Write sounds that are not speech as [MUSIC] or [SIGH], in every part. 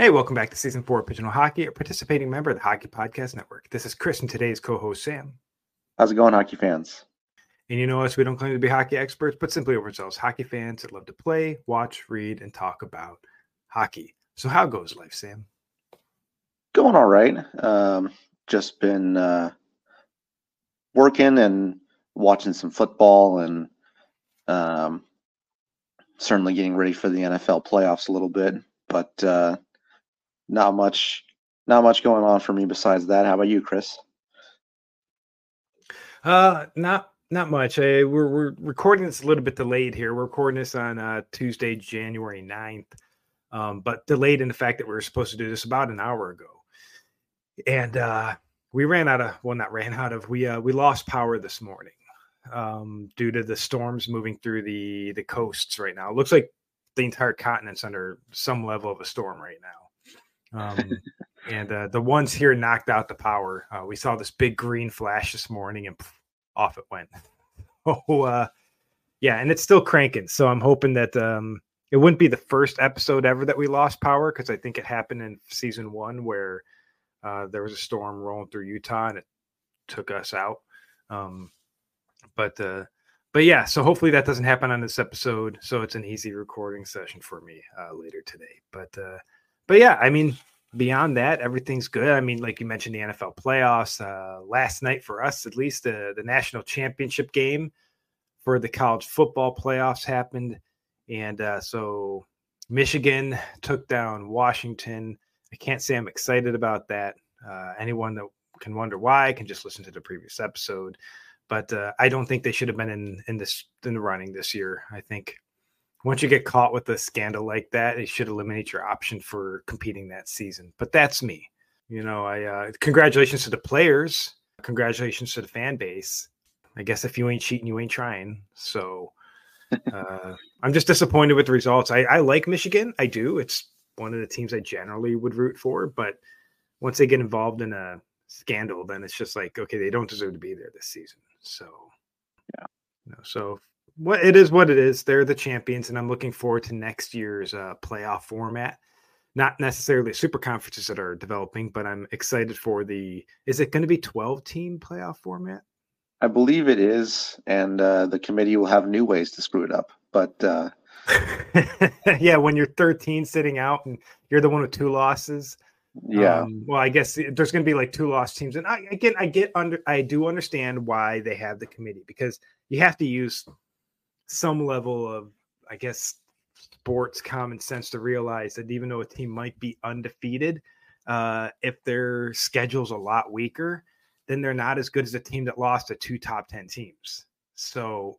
Hey, welcome back to season four of Pigeonhole Hockey, a participating member of the Hockey Podcast Network. This is Chris and today's co host, Sam. How's it going, hockey fans? And you know us, we don't claim to be hockey experts, but simply ourselves, hockey fans that love to play, watch, read, and talk about hockey. So, how goes life, Sam? Going all right. Um, just been uh, working and watching some football and um, certainly getting ready for the NFL playoffs a little bit, but uh, not much, not much going on for me besides that. How about you, Chris? Uh, not not much. Uh, we're we're recording this a little bit delayed here. We're recording this on uh, Tuesday, January 9th, um, but delayed in the fact that we were supposed to do this about an hour ago, and uh, we ran out of well, not ran out of. We uh, we lost power this morning um, due to the storms moving through the the coasts right now. It looks like the entire continent's under some level of a storm right now. Um, and uh, the ones here knocked out the power. Uh, we saw this big green flash this morning, and off it went. [LAUGHS] oh, uh, yeah, and it's still cranking. So I'm hoping that um, it wouldn't be the first episode ever that we lost power because I think it happened in season one where uh, there was a storm rolling through Utah and it took us out. Um, but uh, but yeah, so hopefully that doesn't happen on this episode. So it's an easy recording session for me uh, later today. But uh, but yeah, I mean, beyond that, everything's good. I mean, like you mentioned, the NFL playoffs uh, last night for us, at least the the national championship game for the college football playoffs happened, and uh, so Michigan took down Washington. I can't say I'm excited about that. Uh, anyone that can wonder why can just listen to the previous episode. But uh, I don't think they should have been in in this in the running this year. I think once you get caught with a scandal like that, it should eliminate your option for competing that season. But that's me. You know, I uh, congratulations to the players. Congratulations to the fan base. I guess if you ain't cheating, you ain't trying. So [LAUGHS] uh, I'm just disappointed with the results. I, I like Michigan. I do. It's one of the teams I generally would root for. But once they get involved in a scandal, then it's just like, okay, they don't deserve to be there this season. So, yeah. You know, so what it is what it is. They're the champions, and I'm looking forward to next year's uh, playoff format. Not necessarily super conferences that are developing, but I'm excited for the. Is it going to be 12 team playoff format? I believe it is, and uh, the committee will have new ways to screw it up. But uh... [LAUGHS] yeah, when you're 13 sitting out and you're the one with two losses. Yeah. Um, well, I guess there's going to be like two lost teams, and I again, I get under, I do understand why they have the committee because you have to use some level of, I guess, sports common sense to realize that even though a team might be undefeated, uh, if their schedule's a lot weaker, then they're not as good as a team that lost to two top 10 teams. So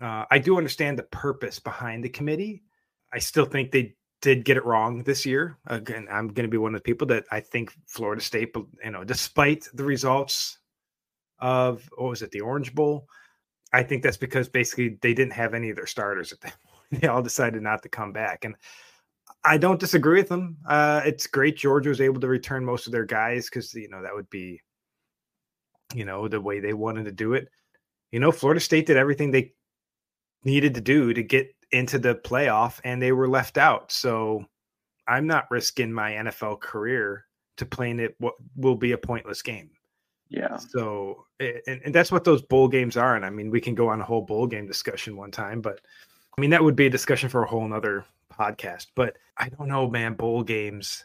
uh, I do understand the purpose behind the committee. I still think they did get it wrong this year. Again, I'm going to be one of the people that I think Florida State, you know, despite the results of what was it, the Orange Bowl, I think that's because basically they didn't have any of their starters at that [LAUGHS] point. They all decided not to come back. And I don't disagree with them. Uh, it's great Georgia was able to return most of their guys because, you know, that would be, you know, the way they wanted to do it. You know, Florida State did everything they needed to do to get into the playoff and they were left out. So I'm not risking my NFL career to playing it what will be a pointless game. Yeah. So, and, and that's what those bowl games are. And I mean, we can go on a whole bowl game discussion one time, but I mean, that would be a discussion for a whole nother podcast. But I don't know, man, bowl games.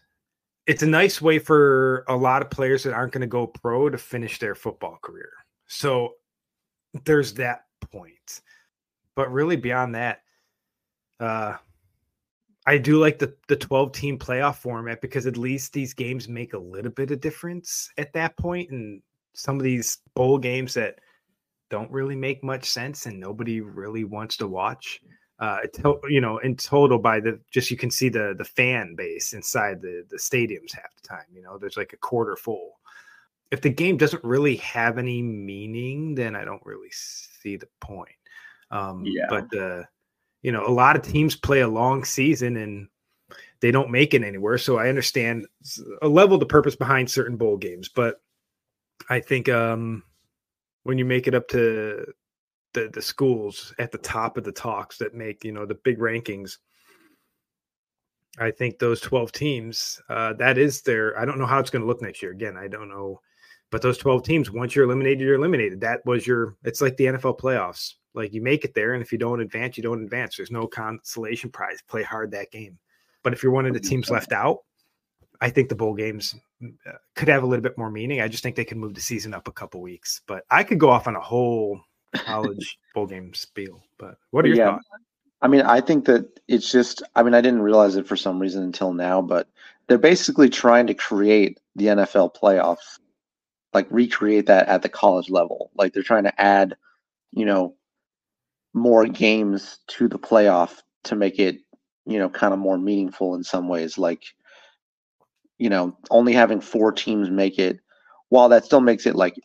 It's a nice way for a lot of players that aren't going to go pro to finish their football career. So there's that point. But really, beyond that, uh, I do like the the 12 team playoff format because at least these games make a little bit of difference at that point and some of these bowl games that don't really make much sense and nobody really wants to watch. Uh, you know, in total, by the just you can see the the fan base inside the the stadiums half the time. You know, there's like a quarter full. If the game doesn't really have any meaning, then I don't really see the point. Um, yeah. But uh, you know, a lot of teams play a long season and they don't make it anywhere. So I understand a level the purpose behind certain bowl games, but I think um, when you make it up to the the schools at the top of the talks that make you know the big rankings, I think those 12 teams, uh, that is their, I don't know how it's going to look next year. Again, I don't know. But those 12 teams, once you're eliminated, you're eliminated. That was your, it's like the NFL playoffs. Like you make it there. And if you don't advance, you don't advance. There's no consolation prize. Play hard that game. But if you're one of the teams left out, I think the bowl games uh, could have a little bit more meaning. I just think they could move the season up a couple weeks. But I could go off on a whole college [LAUGHS] bowl game spiel. But what are your yeah. thoughts? I mean, I think that it's just, I mean, I didn't realize it for some reason until now, but they're basically trying to create the NFL playoffs, like recreate that at the college level. Like they're trying to add, you know, more games to the playoff to make it, you know, kind of more meaningful in some ways. Like, you know, only having four teams make it, while that still makes it like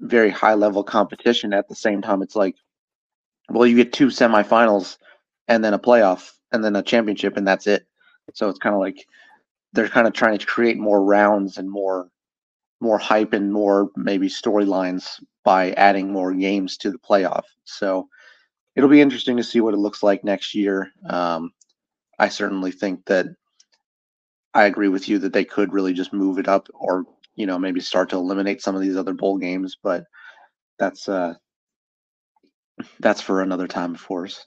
very high level competition, at the same time, it's like, well, you get two semifinals and then a playoff and then a championship and that's it. So it's kind of like they're kind of trying to create more rounds and more more hype and more maybe storylines by adding more games to the playoff. So it'll be interesting to see what it looks like next year. Um, I certainly think that I agree with you that they could really just move it up or you know maybe start to eliminate some of these other bowl games, but that's uh that's for another time, of course.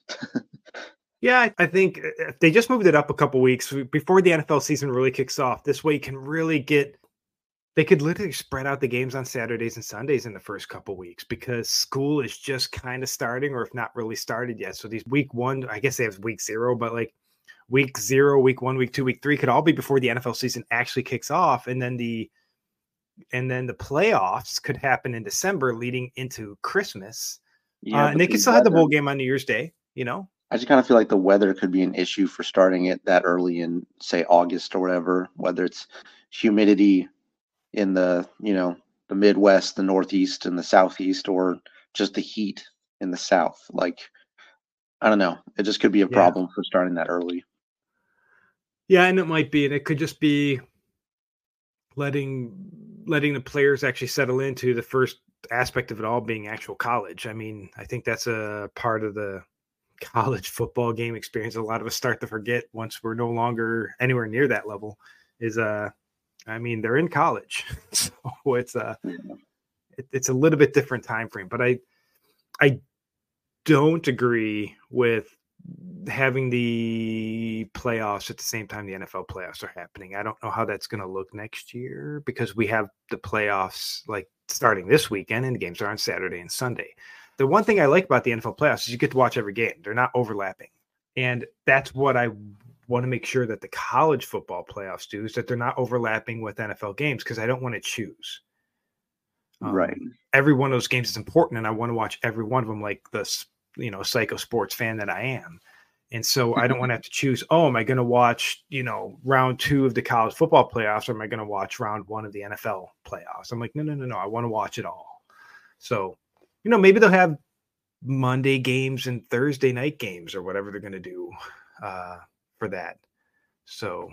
[LAUGHS] yeah, I think uh, if they just moved it up a couple weeks before the NFL season really kicks off, this way you can really get. They could literally spread out the games on Saturdays and Sundays in the first couple weeks because school is just kind of starting, or if not really started yet. So these week one, I guess they have week zero, but like week zero, week one, week two, week three could all be before the NFL season actually kicks off, and then the and then the playoffs could happen in December, leading into Christmas yeah, uh, and they can still weather, have the bowl game on New Year's Day. You know, I just kind of feel like the weather could be an issue for starting it that early in say August or whatever. Whether it's humidity in the you know the Midwest, the Northeast, and the Southeast, or just the heat in the South. Like I don't know, it just could be a yeah. problem for starting that early. Yeah, and it might be, and it could just be letting letting the players actually settle into the first aspect of it all being actual college. I mean, I think that's a part of the college football game experience. A lot of us start to forget once we're no longer anywhere near that level. Is uh, I mean, they're in college, [LAUGHS] so it's a it, it's a little bit different time frame. But I I don't agree with having the playoffs at the same time the NFL playoffs are happening. I don't know how that's going to look next year because we have the playoffs like starting this weekend, and the games are on Saturday and Sunday. The one thing I like about the NFL playoffs is you get to watch every game. They're not overlapping. And that's what I want to make sure that the college football playoffs do is that they're not overlapping with NFL games because I don't want to choose. Um, right. Every one of those games is important, and I want to watch every one of them like the you know psycho sports fan that I am. And so I don't [LAUGHS] want to have to choose, oh, am I going to watch, you know, round two of the college football playoffs or am I going to watch round one of the NFL playoffs? I'm like, no, no, no, no. I want to watch it all. So, you know, maybe they'll have Monday games and Thursday night games or whatever they're going to do uh, for that. So,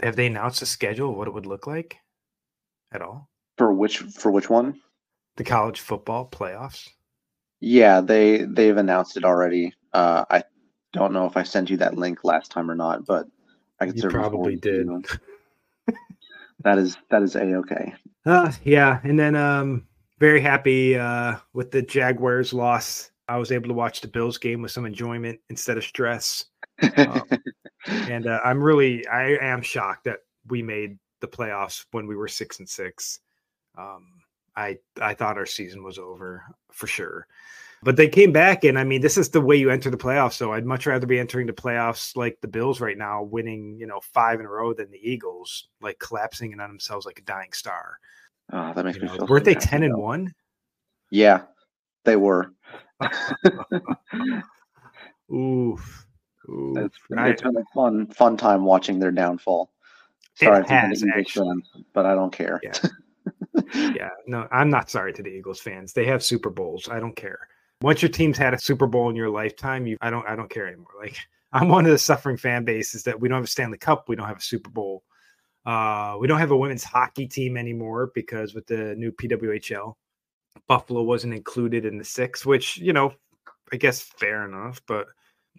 have they announced a schedule of what it would look like at all? For which for which one? The college football playoffs. Yeah, they they've announced it already. Uh, I don't know if I sent you that link last time or not, but I could you probably did. [LAUGHS] that is that is a okay. Uh, yeah, and then um, very happy uh, with the Jaguars loss. I was able to watch the Bills game with some enjoyment instead of stress. Um, [LAUGHS] and uh, I'm really I am shocked that we made the playoffs when we were six and six. Um, I I thought our season was over for sure. But they came back, and I mean, this is the way you enter the playoffs. So I'd much rather be entering the playoffs like the Bills right now, winning you know five in a row, than the Eagles like collapsing in on themselves like a dying star. Oh, that makes you me know, feel. Weren't they ten and one? Yeah, they were. [LAUGHS] Oof. Oof. It's, it's been a fun, fun time watching their downfall. Sorry, it has, actually. but I don't care. Yeah. [LAUGHS] yeah, no, I'm not sorry to the Eagles fans. They have Super Bowls. I don't care. Once your team's had a Super Bowl in your lifetime, you I don't I don't care anymore. Like [LAUGHS] I'm one of the suffering fan bases that we don't have a Stanley Cup, we don't have a Super Bowl. Uh, we don't have a women's hockey team anymore because with the new PWHL, Buffalo wasn't included in the six, which you know, I guess fair enough. But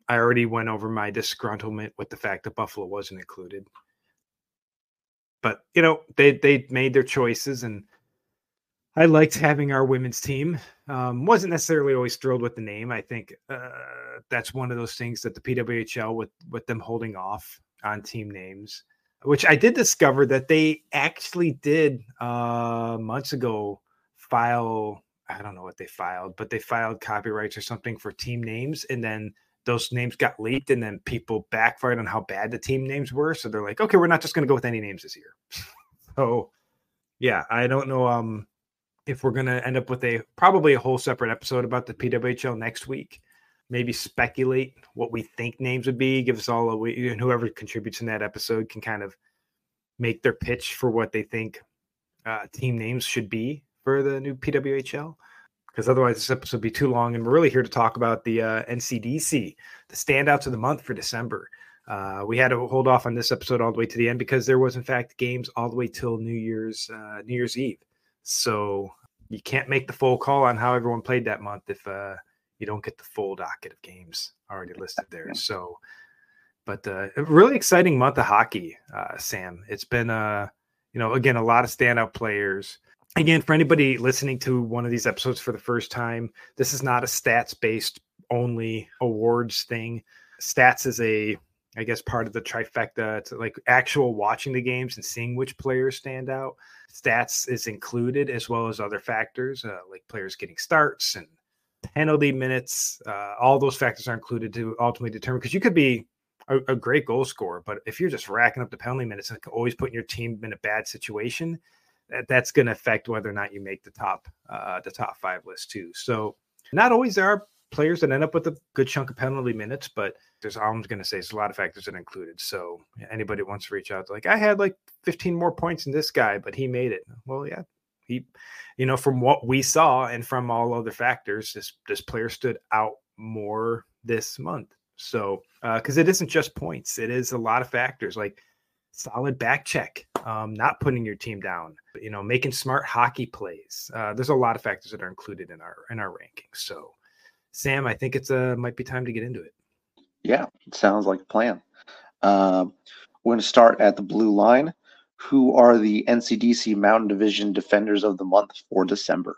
I already went over my disgruntlement with the fact that Buffalo wasn't included. But you know, they they made their choices, and I liked having our women's team. Um, wasn't necessarily always thrilled with the name. I think uh, that's one of those things that the PWHL with with them holding off on team names, which I did discover that they actually did uh, months ago file. I don't know what they filed, but they filed copyrights or something for team names, and then those names got leaked, and then people backfired on how bad the team names were. So they're like, okay, we're not just going to go with any names this year. [LAUGHS] so yeah, I don't know. Um, if we're going to end up with a probably a whole separate episode about the PWHL next week, maybe speculate what we think names would be, give us all a and whoever contributes in that episode can kind of make their pitch for what they think uh, team names should be for the new PWHL. Because otherwise, this episode would be too long. And we're really here to talk about the uh, NCDC, the standouts of the month for December. Uh, we had to hold off on this episode all the way to the end because there was, in fact, games all the way till New Year's uh, New Year's Eve. So you can't make the full call on how everyone played that month if uh, you don't get the full docket of games already listed there. So, but uh, a really exciting month of hockey, uh, Sam. It's been, uh, you know, again, a lot of standout players. Again, for anybody listening to one of these episodes for the first time, this is not a stats based only awards thing. Stats is a I guess part of the trifecta. It's like actual watching the games and seeing which players stand out. Stats is included as well as other factors uh, like players getting starts and penalty minutes. Uh, all those factors are included to ultimately determine because you could be a, a, great goal scorer, but if you're just racking up the penalty minutes and always putting your team in a bad situation, that, that's going to affect whether or not you make the top uh, the top five list too. So not always there are players that end up with a good chunk of penalty minutes, but there's I'm going to say there's a lot of factors that included. So anybody wants to reach out, like I had like 15 more points than this guy, but he made it. Well, yeah, he, you know, from what we saw and from all other factors, this this player stood out more this month. So because uh, it isn't just points, it is a lot of factors like solid back check, um, not putting your team down, you know, making smart hockey plays. Uh, there's a lot of factors that are included in our in our rankings. So Sam, I think it's uh might be time to get into it. Yeah, it sounds like a plan. Um, we're going to start at the blue line. Who are the NCDC Mountain Division Defenders of the Month for December?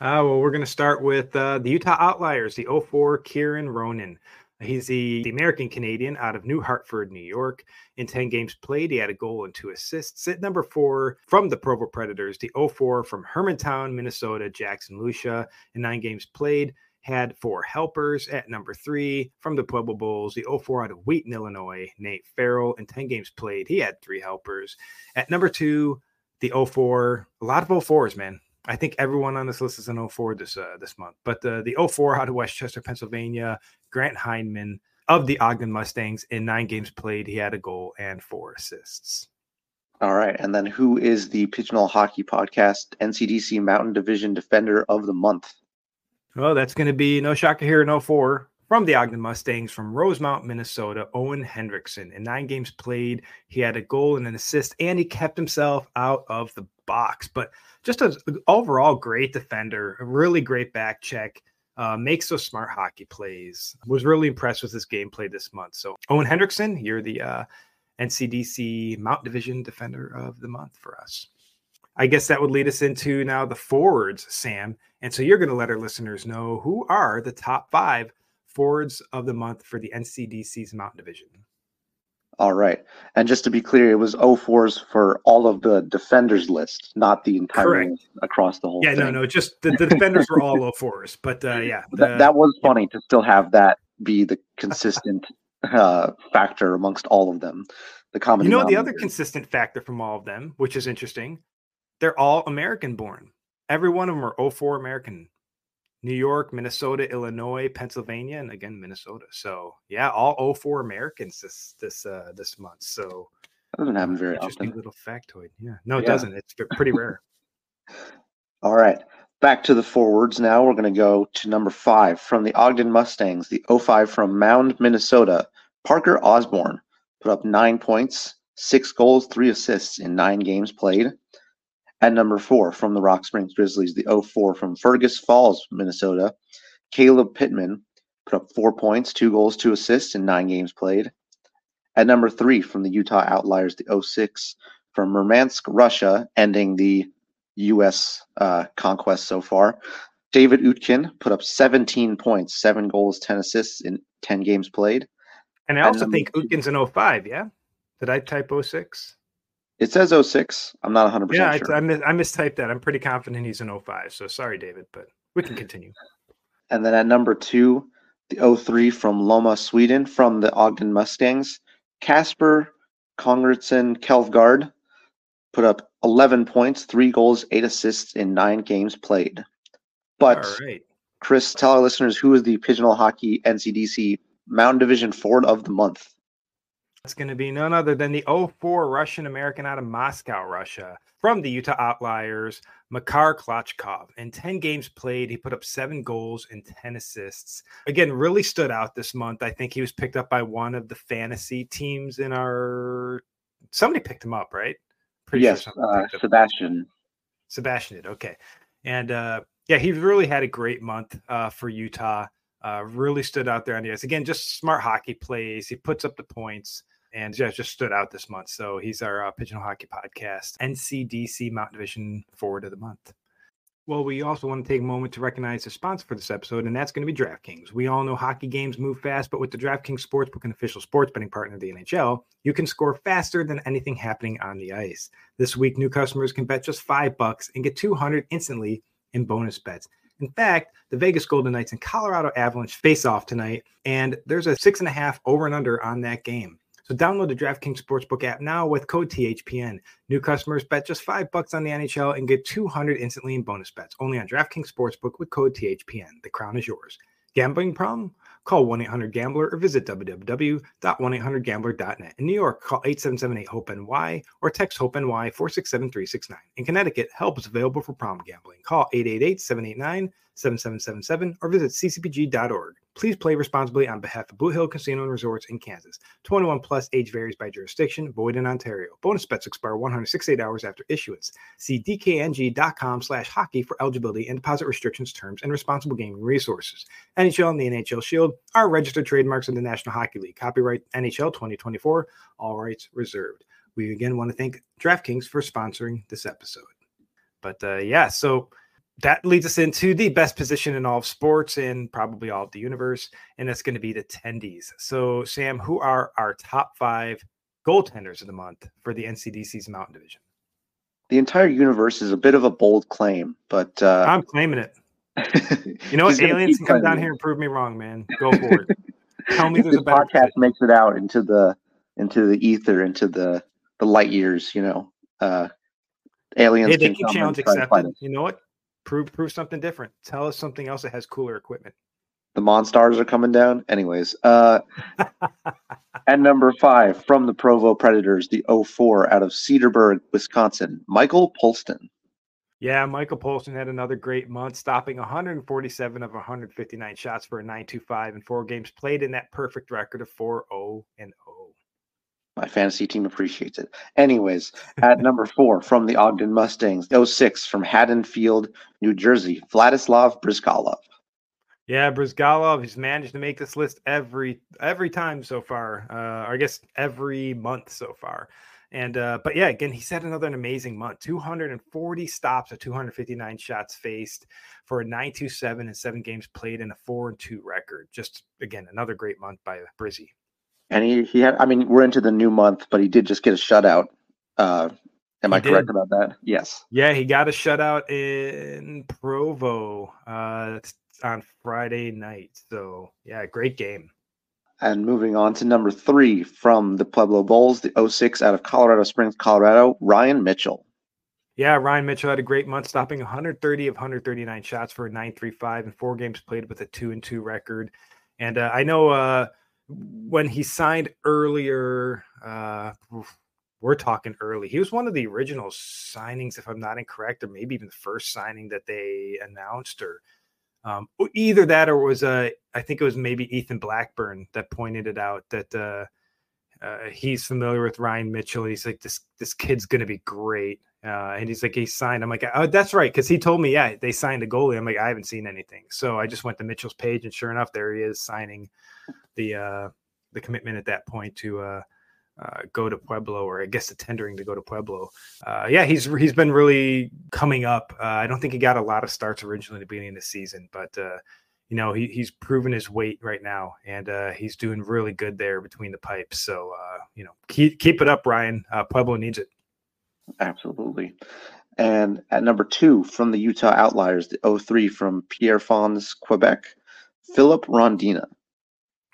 Uh, well, we're going to start with uh, the Utah Outliers, the 04 Kieran Ronan. He's the, the American Canadian out of New Hartford, New York. In 10 games played, he had a goal and two assists. At number four from the Provo Predators, the 04 from Hermantown, Minnesota, Jackson Lucia. In nine games played, had four helpers at number three from the Pueblo Bulls, the 04 out of Wheaton, Illinois, Nate Farrell. In 10 games played, he had three helpers. At number two, the 04, a lot of 04s, man. I think everyone on this list is an 04 this uh, this month. But uh, the 04 out of West Chester, Pennsylvania, Grant Heineman of the Ogden Mustangs in nine games played, he had a goal and four assists. All right. And then who is the Pigeonhole Hockey Podcast NCDC Mountain Division Defender of the Month? Well, that's going to be no shocker here in 04 from the Ogden Mustangs from Rosemount, Minnesota, Owen Hendrickson. In nine games played, he had a goal and an assist, and he kept himself out of the box. But just an overall great defender, a really great back check. Uh, makes those smart hockey plays. Was really impressed with his gameplay this month. So, Owen Hendrickson, you're the uh, NCDC Mount Division Defender of the Month for us. I guess that would lead us into now the forwards, Sam. And so you're going to let our listeners know who are the top five forwards of the month for the NCDC's Mountain Division. All right. And just to be clear, it was 04s for all of the defenders list, not the entire across the whole yeah, thing. no, no, just the, the defenders were all 04s. But uh, [LAUGHS] yeah. The, that, that was funny yeah. to still have that be the consistent uh, factor amongst all of them. The common You know, the other consistent factor from all of them, which is interesting, they're all American born. Every one of them are 04 American. New York, Minnesota, Illinois, Pennsylvania, and again Minnesota. So yeah, all 04 Americans this this uh this month. So that doesn't happen very interesting often. little factoid. Yeah. No, it yeah. doesn't. It's pretty rare. [LAUGHS] all right. Back to the forwards now. We're going to go to number five from the Ogden Mustangs, the 05 from Mound, Minnesota. Parker Osborne put up nine points, six goals, three assists in nine games played. At number four, from the Rock Springs Grizzlies, the 04 from Fergus Falls, Minnesota, Caleb Pittman put up four points, two goals, two assists in nine games played. At number three from the Utah Outliers, the 06 from Murmansk, Russia, ending the U.S. Uh, conquest so far. David Utkin put up 17 points, seven goals, 10 assists in 10 games played. And I also think Utkin's an 05, yeah? Did I type 06? It says 06. I'm not 100% yeah, sure. I, mis- I mistyped that. I'm pretty confident he's an 05. So sorry, David, but we can continue. And then at number two, the 03 from Lomma, Sweden, from the Ogden Mustangs, Casper Congertson Kelfgard put up 11 points, three goals, eight assists in nine games played. But right. Chris, tell our listeners who is the Pigeonhole Hockey NCDC Mountain Division Forward of the Month. It's going to be none other than the 04 Russian American out of Moscow, Russia, from the Utah Outliers, Makar Klotchkov. In 10 games played, he put up seven goals and 10 assists. Again, really stood out this month. I think he was picked up by one of the fantasy teams in our. Somebody picked him up, right? Pretty yes, sure uh, Sebastian. Sebastian did. Okay. And uh, yeah, he really had a great month uh, for Utah. Uh, really stood out there on the ice. Again, just smart hockey plays. He puts up the points and yeah, just stood out this month. So he's our uh, Pigeon Hockey Podcast, NCDC Mountain Division Forward of the Month. Well, we also want to take a moment to recognize the sponsor for this episode, and that's going to be DraftKings. We all know hockey games move fast, but with the DraftKings Sportsbook and official sports betting partner of the NHL, you can score faster than anything happening on the ice. This week, new customers can bet just five bucks and get 200 instantly in bonus bets. In fact, the Vegas Golden Knights and Colorado Avalanche face off tonight, and there's a six and a half over and under on that game. So download the DraftKings Sportsbook app now with code THPN. New customers bet just five bucks on the NHL and get 200 instantly in bonus bets. Only on DraftKings Sportsbook with code THPN. The crown is yours. Gambling problem? Call 1 800 Gambler or visit www.1800Gambler.net. In New York, call 877 HOPE NY or text HOPE NY 467 369. In Connecticut, help is available for problem gambling. Call 888 789 7777 or visit ccpg.org. Please play responsibly on behalf of Boot Hill Casino and Resorts in Kansas. 21 plus age varies by jurisdiction, void in Ontario. Bonus bets expire 168 hours after issuance. See dkng.com slash hockey for eligibility and deposit restrictions, terms, and responsible gaming resources. NHL and the NHL Shield are registered trademarks of the National Hockey League. Copyright NHL 2024, all rights reserved. We again want to thank DraftKings for sponsoring this episode. But uh, yeah, so that leads us into the best position in all of sports and probably all of the universe, and that's going to be the tendies. So, Sam, who are our top five goaltenders of the month for the NCDC's Mountain Division? The entire universe is a bit of a bold claim, but uh, I'm claiming it. you know [LAUGHS] what? Aliens can come down here and prove me wrong, man. Go for it. [LAUGHS] Tell me there's a better podcast makes it out into the into the ether, into the the light years. You know, uh, aliens. Hey, they keep challenge accepted. You know what? Prove prove something different. Tell us something else that has cooler equipment. The Monstars are coming down. Anyways, uh, [LAUGHS] at number five from the Provo Predators, the 04 out of Cedarburg, Wisconsin, Michael Polston. Yeah, Michael Polston had another great month, stopping 147 of 159 shots for a 9.25 in four games played in that perfect record of 4-0 and 0. My fantasy team appreciates it. Anyways, at [LAUGHS] number four from the Ogden Mustangs, 06 from Haddonfield, New Jersey, Vladislav Bryzgalov. Yeah, Bryzgalov has managed to make this list every every time so far. Uh, or I guess every month so far. And uh, but yeah, again, he's had another amazing month. 240 stops of 259 shots faced for a 927 and seven games played in a four and two record. Just again, another great month by Brizzy and he he had. I mean, we're into the new month, but he did just get a shutout. Uh, am he I correct about that? Yes. Yeah, he got a shutout in Provo uh, on Friday night. So yeah, great game. And moving on to number three from the Pueblo Bulls, the 06 out of Colorado Springs, Colorado, Ryan Mitchell. Yeah, Ryan Mitchell had a great month, stopping 130 of 139 shots for a 9.35 and four games played with a two and two record. And uh, I know uh, when he signed earlier, uh, we're talking early. He was one of the original signings, if I'm not incorrect, or maybe even the first signing that they announced, or um, either that or was a. Uh, I think it was maybe Ethan Blackburn that pointed it out that uh, uh, he's familiar with Ryan Mitchell. He's like, this this kid's gonna be great. Uh, and he's like, he signed. I'm like, oh, that's right, because he told me, yeah, they signed a goalie. I'm like, I haven't seen anything. So I just went to Mitchell's page, and sure enough, there he is signing the uh, the commitment at that point to uh, uh, go to Pueblo, or I guess the tendering to go to Pueblo. Uh, yeah, he's he's been really coming up. Uh, I don't think he got a lot of starts originally at the beginning of the season, but uh, you know he, he's proven his weight right now, and uh, he's doing really good there between the pipes. So uh, you know, keep keep it up, Ryan. Pueblo needs it. Absolutely. And at number two from the Utah Outliers, the 03 from Pierre Pierrefonds, Quebec, Philip Rondina.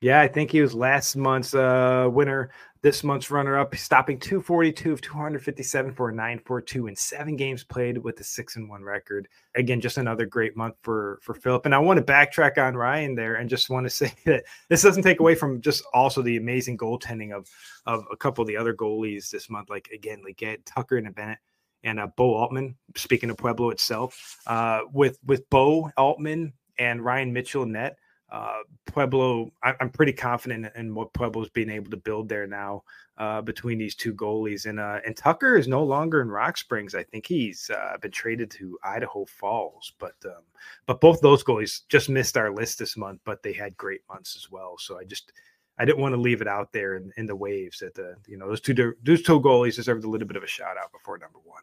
Yeah, I think he was last month's uh, winner, this month's runner up, stopping 242 of 257 for a 942 in seven games played with a six and one record. Again, just another great month for for Philip. And I want to backtrack on Ryan there and just want to [LAUGHS] say that this doesn't take away from just also the amazing goaltending of of a couple of the other goalies this month, like again, like Tucker and Bennett and uh, Bo Altman. Speaking of Pueblo itself, uh, with with Bo Altman and Ryan Mitchell net uh, Pueblo, I, am pretty confident in what Pueblo's being able to build there now uh, between these two goalies. And uh, and Tucker is no longer in Rock Springs. I think he's uh, been traded to Idaho Falls. But um, but both those goalies just missed our list this month, but they had great months as well. So I just I didn't want to leave it out there in, in the waves that the you know those two those two goalies deserved a little bit of a shout out before number one.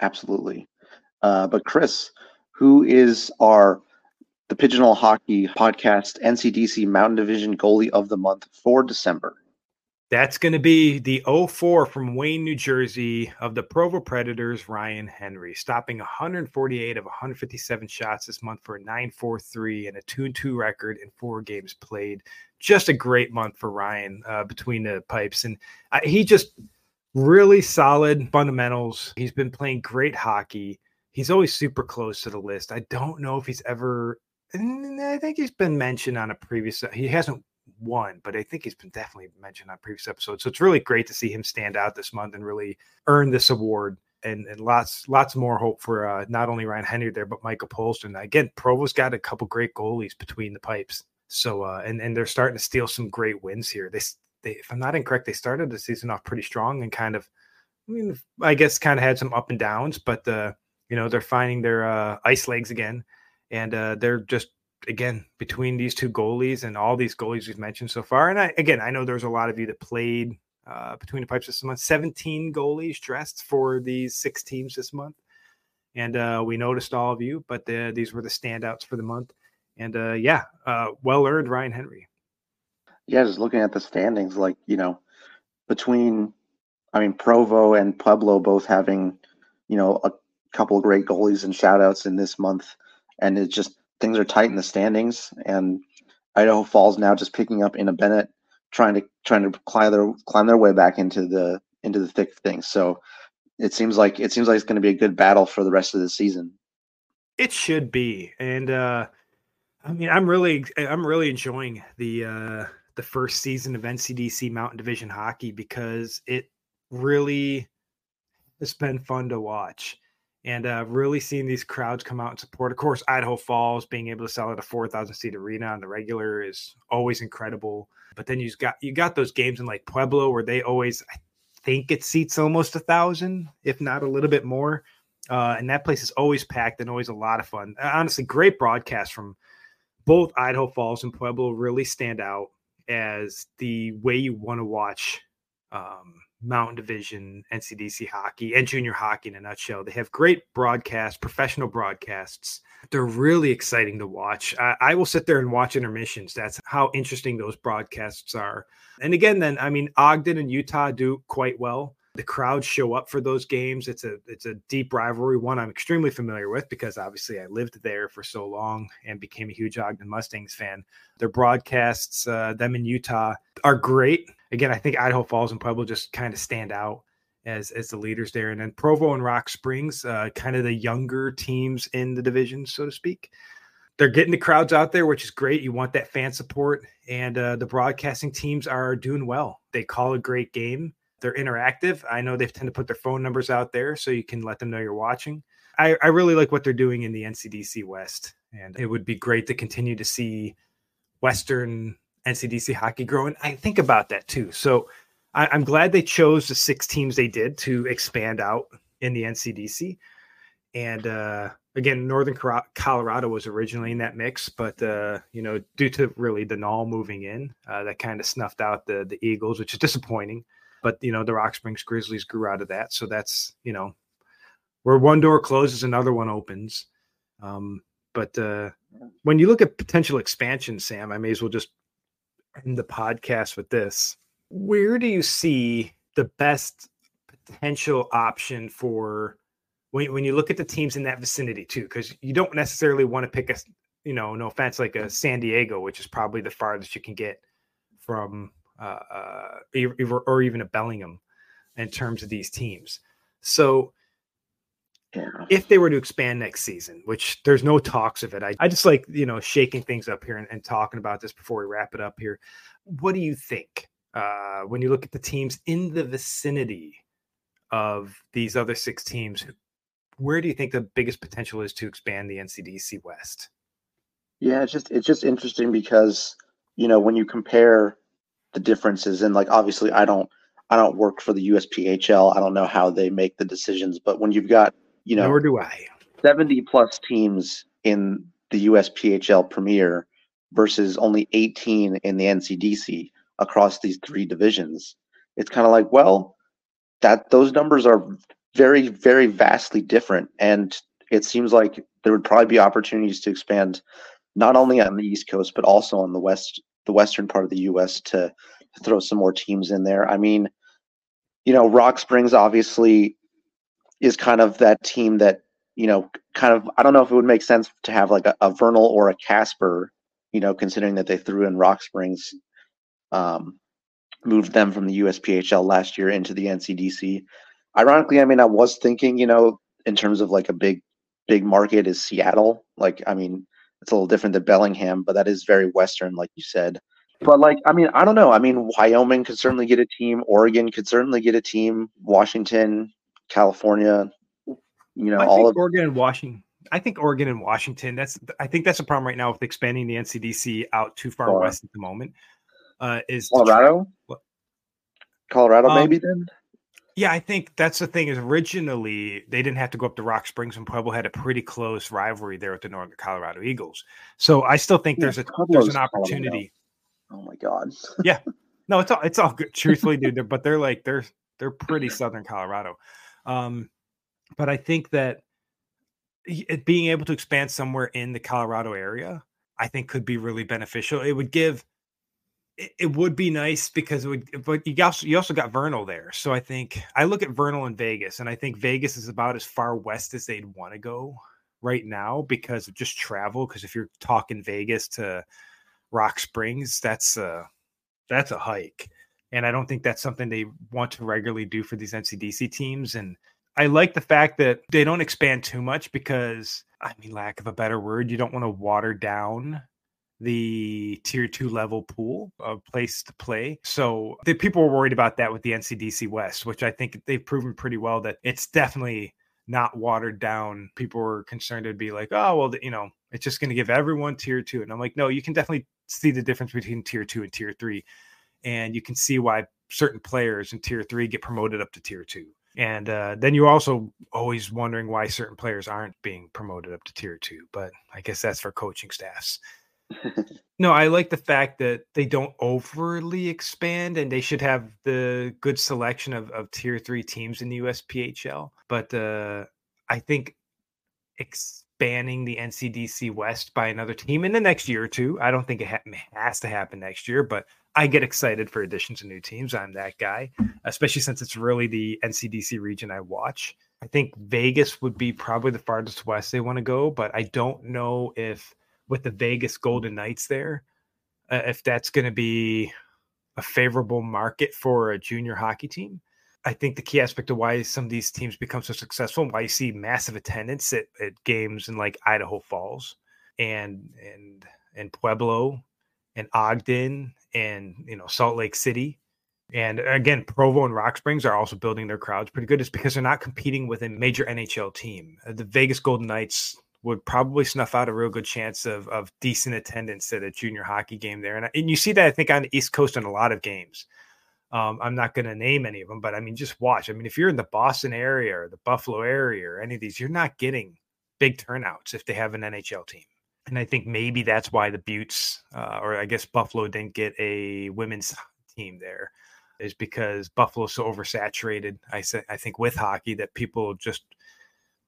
Absolutely, uh, but Chris, who is our the Pigeonhole Hockey Podcast NCDC Mountain Division Goalie of the Month for December. That's going to be the 04 from Wayne, New Jersey of the Provo Predators, Ryan Henry, stopping 148 of 157 shots this month for a 943 and a 2 2 record in four games played. Just a great month for Ryan uh, between the pipes. And uh, he just really solid fundamentals. He's been playing great hockey. He's always super close to the list. I don't know if he's ever I think he's been mentioned on a previous. He hasn't won, but I think he's been definitely mentioned on previous episodes. So it's really great to see him stand out this month and really earn this award. And, and lots lots more hope for uh, not only Ryan Henry there, but Michael Polston. Again, Provo's got a couple great goalies between the pipes. So uh, and and they're starting to steal some great wins here. They, they if I'm not incorrect, they started the season off pretty strong and kind of, I mean, I guess kind of had some up and downs, but uh, you know they're finding their uh, ice legs again and uh, they're just again between these two goalies and all these goalies we've mentioned so far. And I, again, I know there's a lot of you that played uh, between the pipes this month. 17 goalies dressed for these six teams this month, and uh, we noticed all of you. But the, these were the standouts for the month, and uh, yeah, uh, well earned, Ryan Henry. Yeah, just looking at the standings, like you know, between I mean Provo and Pueblo both having you know a couple of great goalies and shoutouts in this month and it's just things are tight in the standings. And Idaho Falls now just picking up in a Bennett, trying to trying to climb their climb their way back into the into the thick things. So it seems like it seems like it's going to be a good battle for the rest of the season. It should be, and uh, I mean, I'm really I'm really enjoying the uh, the first season of NCDC Mountain Division hockey because it really has been fun to watch and uh, really seeing these crowds come out and support. Of course, Idaho Falls being able to sell at a four thousand seat arena on the regular is always incredible. But then you got you got those games in like Pueblo where they always I think it seats almost a thousand, if not a little bit more. Uh, and that place is always packed and always a lot of fun. Honestly, great broadcast from both Idaho Falls and Pueblo really stand out as the way you want to watch um, Mountain Division, NCDC hockey, and junior hockey in a nutshell. They have great broadcasts, professional broadcasts. They're really exciting to watch. I, I, will sit there and watch intermissions. That's how interesting those broadcasts are. And again, then I mean, Ogden and Utah do quite well. The crowds show up for those games. It's a it's a deep rivalry, one I'm extremely familiar with because obviously I lived there for so long and became a huge Ogden Mustangs fan. Their broadcasts, uh, them in Utah, are great again, I think Idaho Falls and Pueblo just kind of stand out as as the leaders there, and then Provo and Rock Springs, uh, kind of the younger teams in the division, so to speak. They're getting the crowds out there, which is great. You want that fan support, and uh, the broadcasting teams are doing well. They call a great game. They're interactive. I know they tend to put their phone numbers out there so you can let them know you're watching. I, I really like what they're doing in the NCDC West, and it would be great to continue to see Western NCDC hockey growing. I think about that too. So I, am glad they chose the six teams they did to expand out in the NCDC. And uh, again, Northern Colorado was originally in that mix, but uh, you know, due to really the null moving in, uh, that kind of snuffed out the the Eagles, which is disappointing. But you know, the Rock Springs Grizzlies grew out of that, so that's you know, where one door closes, another one opens. Um, but uh, when you look at potential expansion, Sam, I may as well just end the podcast with this. Where do you see the best potential option for when, when you look at the teams in that vicinity too? Because you don't necessarily want to pick a, you know, no offense, like a San Diego, which is probably the farthest you can get from, uh, uh, or even a Bellingham in terms of these teams. So yeah. if they were to expand next season, which there's no talks of it. I, I just like, you know, shaking things up here and, and talking about this before we wrap it up here. What do you think uh, when you look at the teams in the vicinity of these other six teams? Where do you think the biggest potential is to expand the NCDC West? Yeah, it's just it's just interesting because you know when you compare the differences and like obviously I don't I don't work for the USPHL. I don't know how they make the decisions, but when you've got you know, nor do I. 70 plus teams in the USPHL Premier versus only 18 in the NCDC across these three divisions. It's kind of like, well, that those numbers are very, very vastly different. And it seems like there would probably be opportunities to expand not only on the East Coast, but also on the West, the Western part of the US to, throw some more teams in there. I mean, you know, Rock Springs obviously is kind of that team that you know kind of I don't know if it would make sense to have like a, a Vernal or a Casper, you know, considering that they threw in Rock Springs, um, moved them from the USPHL last year into the NCDC. Ironically, I mean, I was thinking, you know, in terms of like a big, big market is Seattle. Like, I mean, it's a little different than Bellingham, but that is very Western, like you said. But like, I mean, I don't know. I mean, Wyoming could certainly get a team. Oregon could certainly get a team. Washington, California, you know, I all of Oregon and Washington. I think Oregon and Washington. That's I think that's a problem right now with expanding the NCDC out too far west at the moment. Uh, is Colorado? What Colorado, um, maybe then. Yeah, I think that's the thing. Is originally they didn't have to go up to Rock Springs, and Pueblo had a pretty close rivalry there with the Northern Colorado Eagles. So I still think yeah, there's a Pueblo's there's an opportunity. Oh my god. yeah, [LAUGHS] no, it's all it's all good. Truthfully, dude, but they're like they're they're pretty Southern Colorado. Um, but I think that it, being able to expand somewhere in the Colorado area, I think could be really beneficial. It would give it, it would be nice because it would but you also you also got Vernal there. So I think I look at Vernal in Vegas and I think Vegas is about as far west as they'd want to go right now because of just travel. Because if you're talking Vegas to Rock Springs, that's a that's a hike and I don't think that's something they want to regularly do for these NCDC teams. And I like the fact that they don't expand too much because, I mean, lack of a better word, you don't want to water down the tier two level pool of place to play. So the people were worried about that with the NCDC West, which I think they've proven pretty well that it's definitely not watered down. People were concerned it'd be like, oh, well, you know, it's just going to give everyone tier two. And I'm like, no, you can definitely see the difference between tier two and tier three and you can see why certain players in tier three get promoted up to tier two. And uh, then you're also always wondering why certain players aren't being promoted up to tier two. But I guess that's for coaching staffs. No, I like the fact that they don't overly expand and they should have the good selection of, of tier three teams in the USPHL. But uh, I think expanding the NCDC West by another team in the next year or two, I don't think it ha- has to happen next year, but I get excited for additions of new teams. I'm that guy, especially since it's really the NCDC region I watch. I think Vegas would be probably the farthest west they want to go, but I don't know if with the Vegas Golden Knights there, uh, if that's going to be a favorable market for a junior hockey team. I think the key aspect of why some of these teams become so successful, and why you see massive attendance at, at games in like Idaho Falls and and and Pueblo and Ogden and you know Salt Lake City. And again, Provo and Rock Springs are also building their crowds pretty good. is because they're not competing with a major NHL team. Uh, the Vegas Golden Knights would probably snuff out a real good chance of of decent attendance at a junior hockey game there. And, and you see that I think on the East Coast in a lot of games. Um, I'm not going to name any of them, but I mean, just watch. I mean, if you're in the Boston area or the Buffalo area or any of these, you're not getting big turnouts if they have an NHL team. And I think maybe that's why the Beauts, uh, or I guess Buffalo, didn't get a women's team there, is because Buffalo's so oversaturated. I I think with hockey that people just.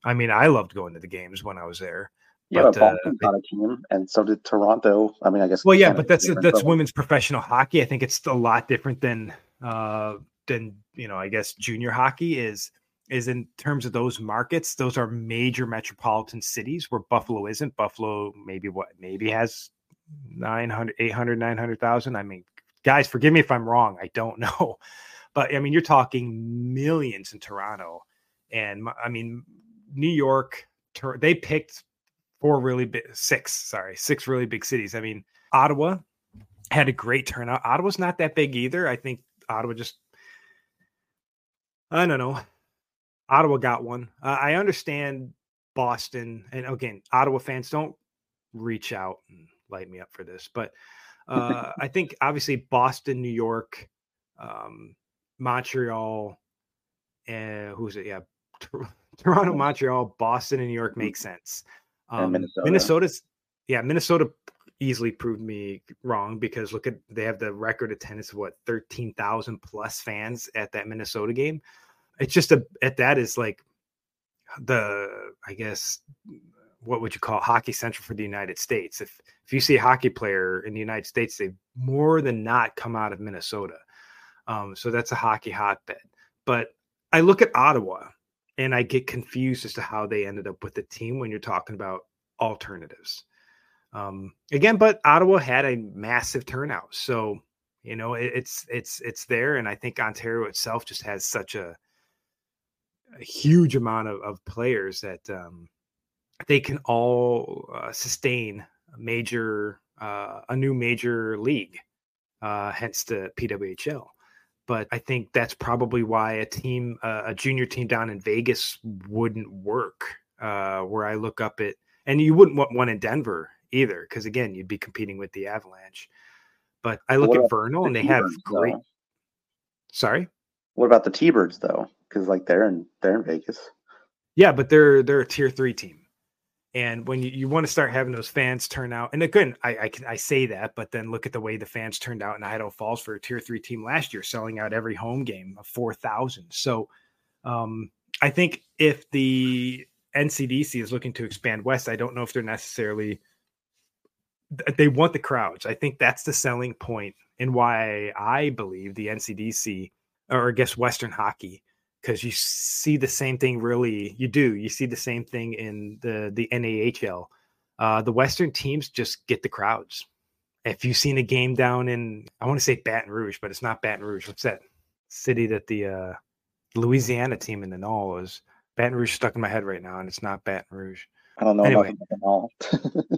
I mean, I loved going to the games when I was there. Yeah, but, Boston uh, got a team, and so did Toronto. I mean, I guess. Well, yeah, but that's that's women's professional hockey. I think it's a lot different than uh, than you know, I guess junior hockey is is in terms of those markets. Those are major metropolitan cities where Buffalo isn't. Buffalo maybe what maybe has 900, 800, 900,000. I mean, guys, forgive me if I'm wrong. I don't [LAUGHS] know, but I mean, you're talking millions in Toronto, and I mean, New York. They picked four really big, six, sorry, six really big cities. I mean, Ottawa had a great turnout. Ottawa's not that big either. I think Ottawa just, I don't know. Ottawa got one. Uh, I understand Boston, and again, Ottawa fans don't reach out and light me up for this, but uh, [LAUGHS] I think obviously Boston, New York, um, Montreal, and who's it? Yeah, Toronto, [LAUGHS] Montreal, Boston, and New York make sense. Um, Minnesota. Minnesota's yeah, Minnesota easily proved me wrong because look at they have the record attendance of what 13,000 plus fans at that Minnesota game. It's just a at that is like the I guess what would you call hockey central for the United States. If if you see a hockey player in the United States, they more than not come out of Minnesota. Um, so that's a hockey hotbed. But I look at Ottawa and I get confused as to how they ended up with the team when you're talking about alternatives. Um, again, but Ottawa had a massive turnout, so you know it, it's it's it's there, and I think Ontario itself just has such a, a huge amount of, of players that um, they can all uh, sustain a major uh, a new major league, uh, hence the PWHL. But I think that's probably why a team, uh, a junior team down in Vegas, wouldn't work. Uh, where I look up at, and you wouldn't want one in Denver either, because again, you'd be competing with the Avalanche. But I look what at Vernal and they have great. Though? Sorry. What about the T-Birds though? Because like they're in they're in Vegas. Yeah, but they're they're a tier three team. And when you, you want to start having those fans turn out, and again, I, I, can I say that, but then look at the way the fans turned out in Idaho Falls for a tier three team last year, selling out every home game of four thousand. So, um, I think if the NCDC is looking to expand west, I don't know if they're necessarily they want the crowds. I think that's the selling point and why I believe the NCDC or I guess Western hockey because you see the same thing really you do you see the same thing in the the NAHL uh, the Western teams just get the crowds if you've seen a game down in I want to say Baton Rouge but it's not Baton Rouge what's that city that the uh, Louisiana team in the Null is Baton Rouge stuck in my head right now and it's not Baton Rouge I don't know anyway. about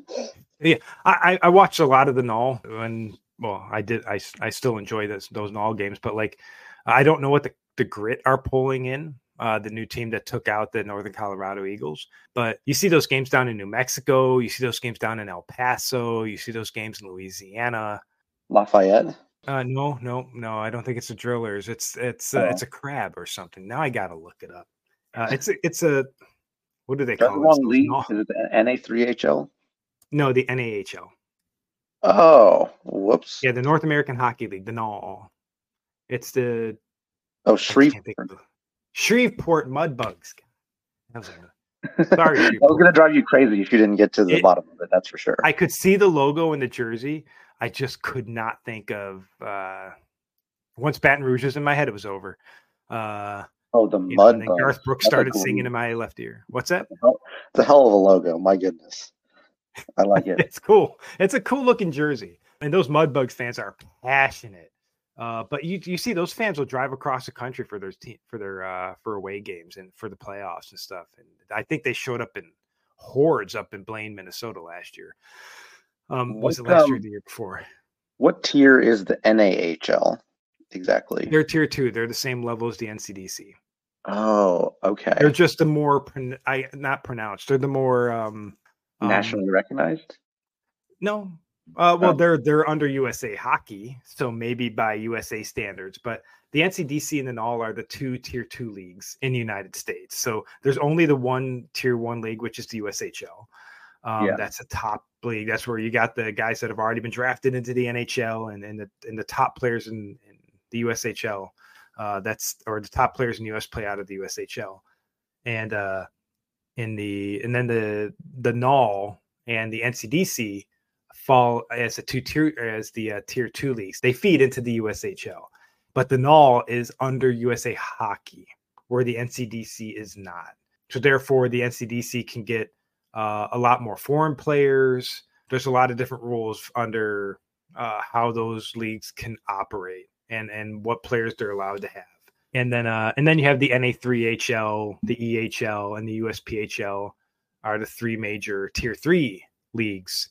[LAUGHS] yeah, I, I watched a lot of the Null, and well, I did. I, I still enjoy this, those Null games, but like, I don't know what the, the grit are pulling in. Uh, the new team that took out the Northern Colorado Eagles. But you see those games down in New Mexico, you see those games down in El Paso, you see those games in Louisiana, Lafayette. Uh, no, no, no. I don't think it's a Drillers. It's it's uh, oh. it's a crab or something. Now I gotta look it up. Uh, [LAUGHS] it's a, it's a what do they call the wrong league? Is it the NA3HL? No, the NAHL. Oh, whoops. Yeah, the North American Hockey League, the NAHL. It's the oh Shreveport. Shreveport Mudbugs. Sorry, [LAUGHS] I was going to drive you crazy if you didn't get to the it, bottom of it. That's for sure. I could see the logo in the jersey. I just could not think of. uh Once Baton Rouge was in my head, it was over. Uh Oh, the mud. Know, Garth Brooks started singing in my left ear. What's that? It's a hell of a logo. My goodness, I like [LAUGHS] it. it's cool. It's a cool looking jersey, and those Mudbugs fans are passionate. Uh, but you you see those fans will drive across the country for their team for their uh, for away games and for the playoffs and stuff. And I think they showed up in hordes up in Blaine, Minnesota last year. Um, was it last um, year or the year before? What tier is the NAHL? exactly? They're tier two. They're the same level as the NCDC. Oh, okay. They're just the more I not pronounced. They're the more um Um, Nationally recognized? No. Uh, well, oh. they're they're under USA Hockey, so maybe by USA standards. But the NCDC and the NAHL are the two tier two leagues in the United States. So there's only the one tier one league, which is the USHL. Um, yeah. That's a top league. That's where you got the guys that have already been drafted into the NHL and, and the and the top players in, in the USHL. Uh, that's or the top players in the US play out of the USHL, and uh, in the and then the the NAHL and the NCDC fall as a two tier as the uh, tier two leagues. They feed into the USHL, but the NAHL is under USA Hockey, where the NCDC is not. So therefore, the NCDC can get uh, a lot more foreign players. There's a lot of different rules under uh, how those leagues can operate and and what players they're allowed to have. And then uh, and then you have the NA3HL, the EHL, and the USPHL are the three major tier three leagues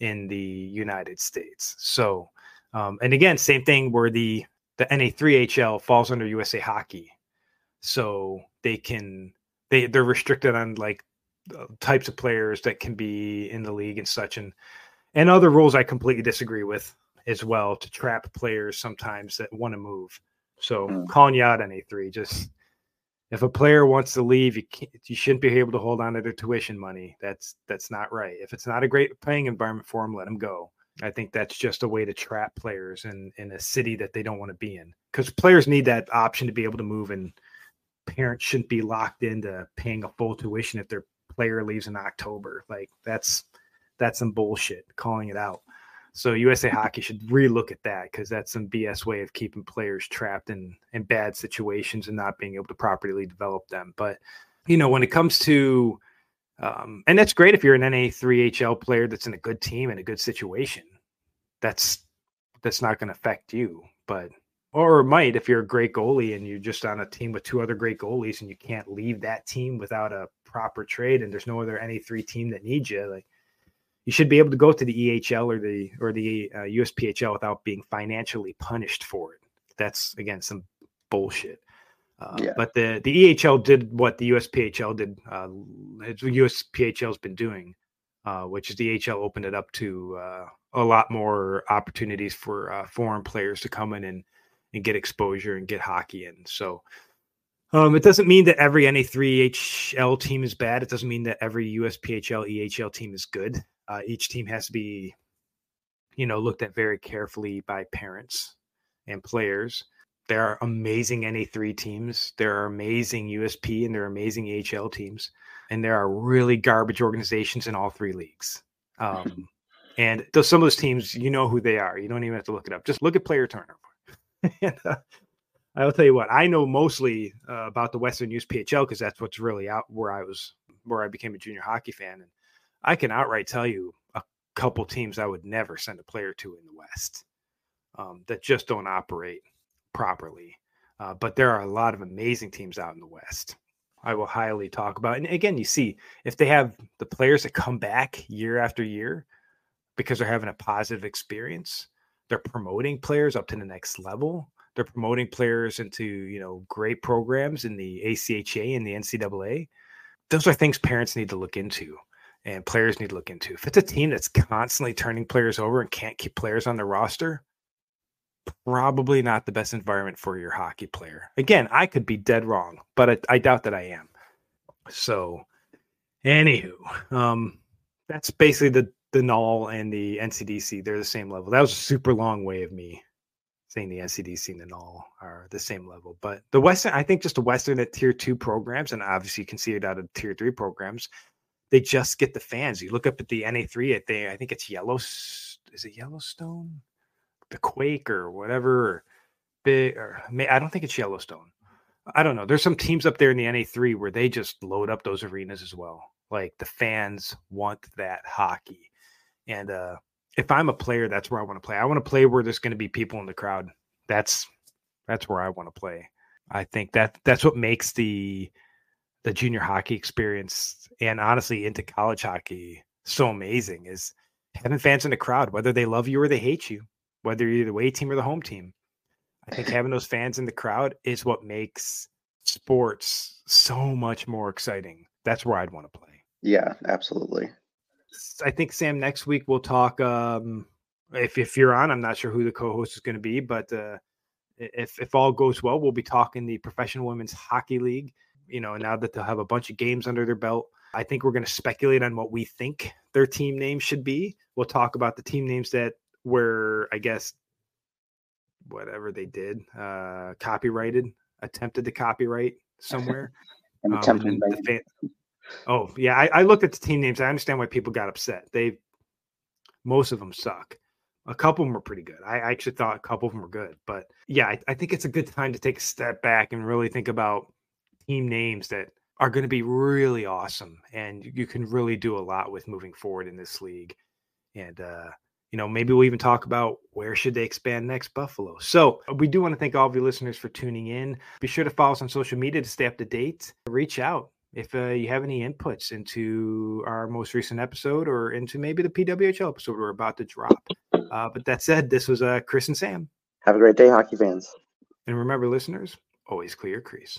in the United States. So, um, and again, same thing where the the NA3HL falls under USA Hockey, so they can they they're restricted on like uh, types of players that can be in the league and such and and other rules I completely disagree with as well to trap players sometimes that want to move. So mm. calling you out on A3, just if a player wants to leave, you can't, you shouldn't be able to hold on to their tuition money. That's that's not right. If it's not a great playing environment for them, let them go. I think that's just a way to trap players in in a city that they don't want to be in because players need that option to be able to move and parents shouldn't be locked into paying a full tuition if their player leaves in October. Like that's that's some bullshit. Calling it out. So USA Hockey should relook at that because that's some BS way of keeping players trapped in in bad situations and not being able to properly develop them. But you know, when it comes to um, and that's great if you're an NA3HL player that's in a good team and a good situation. That's that's not going to affect you, but or might if you're a great goalie and you're just on a team with two other great goalies and you can't leave that team without a proper trade and there's no other NA3 team that needs you. Like you should be able to go to the EHL or the or the uh, USPHL without being financially punished for it. That's again some bullshit. Uh, yeah. But the the EHL did what the USPHL did. Uh, USPHL has been doing, uh, which is the EHL opened it up to uh, a lot more opportunities for uh, foreign players to come in and and get exposure and get hockey in. So um, it doesn't mean that every NA3HL team is bad. It doesn't mean that every USPHL EHL team is good. Uh, each team has to be, you know, looked at very carefully by parents and players. There are amazing NA3 teams. There are amazing USP and there are amazing EHL teams. And there are really garbage organizations in all three leagues. [LAUGHS] Um, and those, some of those teams, you know who they are. You don't even have to look it up. Just look at player turnover. [LAUGHS] and, uh, I will tell you what, I know mostly uh, about the Western USPHL because that's what's really out where I was, where I became a junior hockey fan. And I can outright tell you a couple teams I would never send a player to in the West um, that just don't operate properly. Uh, but there are a lot of amazing teams out in the West. I will highly talk about. And again, you see if they have the players that come back year after year because they're having a positive experience, they're promoting players up to the next level they're promoting players into you know great programs in the ACHA and the NCAA. Those are things parents need to look into and players need to look into. If it's a team that's constantly turning players over and can't keep players on the roster, probably not the best environment for your hockey player. Again, I could be dead wrong, but I, I doubt that I am. So, anywho, um, that's basically the the NAHL and the NCDC. They're the same level. That was a super long way of me saying the NCDC and all are the same level. But the Western, I think just the Western at tier two programs, and obviously you can see it out of tier three programs, they just get the fans. You look up at the NA3 at the, I think it's Yellow, is it Yellowstone? The Quake or whatever, big, or I don't think it's Yellowstone. I don't know. There's some teams up there in the NA3 where they just load up those arenas as well. Like the fans want that hockey. And uh if I'm a player, that's where I want to play. I want to play where there's going to be people in the crowd. That's that's where I want to play. I think that that's what makes the the junior hockey experience and honestly into college hockey so amazing is having fans in the crowd, whether they love you or they hate you, whether you're the away team or the home team. I think having those fans in the crowd is what makes sports so much more exciting. That's where I'd want to play. Yeah, absolutely. I think Sam next week we'll talk. Um, if if you're on, I'm not sure who the co-host is going to be, but uh, if if all goes well, we'll be talking the Professional Women's Hockey League. You know, now that they'll have a bunch of games under their belt, I think we're going to speculate on what we think their team name should be. We'll talk about the team names that were, I guess, whatever they did, uh, copyrighted, attempted to copyright somewhere. [LAUGHS] um, the fan- oh yeah, I, I looked at the team names. I understand why people got upset. They most of them suck. A couple of them were pretty good. I actually thought a couple of them were good, but yeah, I, I think it's a good time to take a step back and really think about team names that are going to be really awesome and you can really do a lot with moving forward in this league. And uh, you know, maybe we'll even talk about where should they expand next Buffalo. So we do want to thank all of you listeners for tuning in. Be sure to follow us on social media to stay up to date. Reach out if uh, you have any inputs into our most recent episode or into maybe the PWHL episode we're about to drop. Uh, but that said, this was uh, Chris and Sam. Have a great day, hockey fans. And remember, listeners, always clear crease.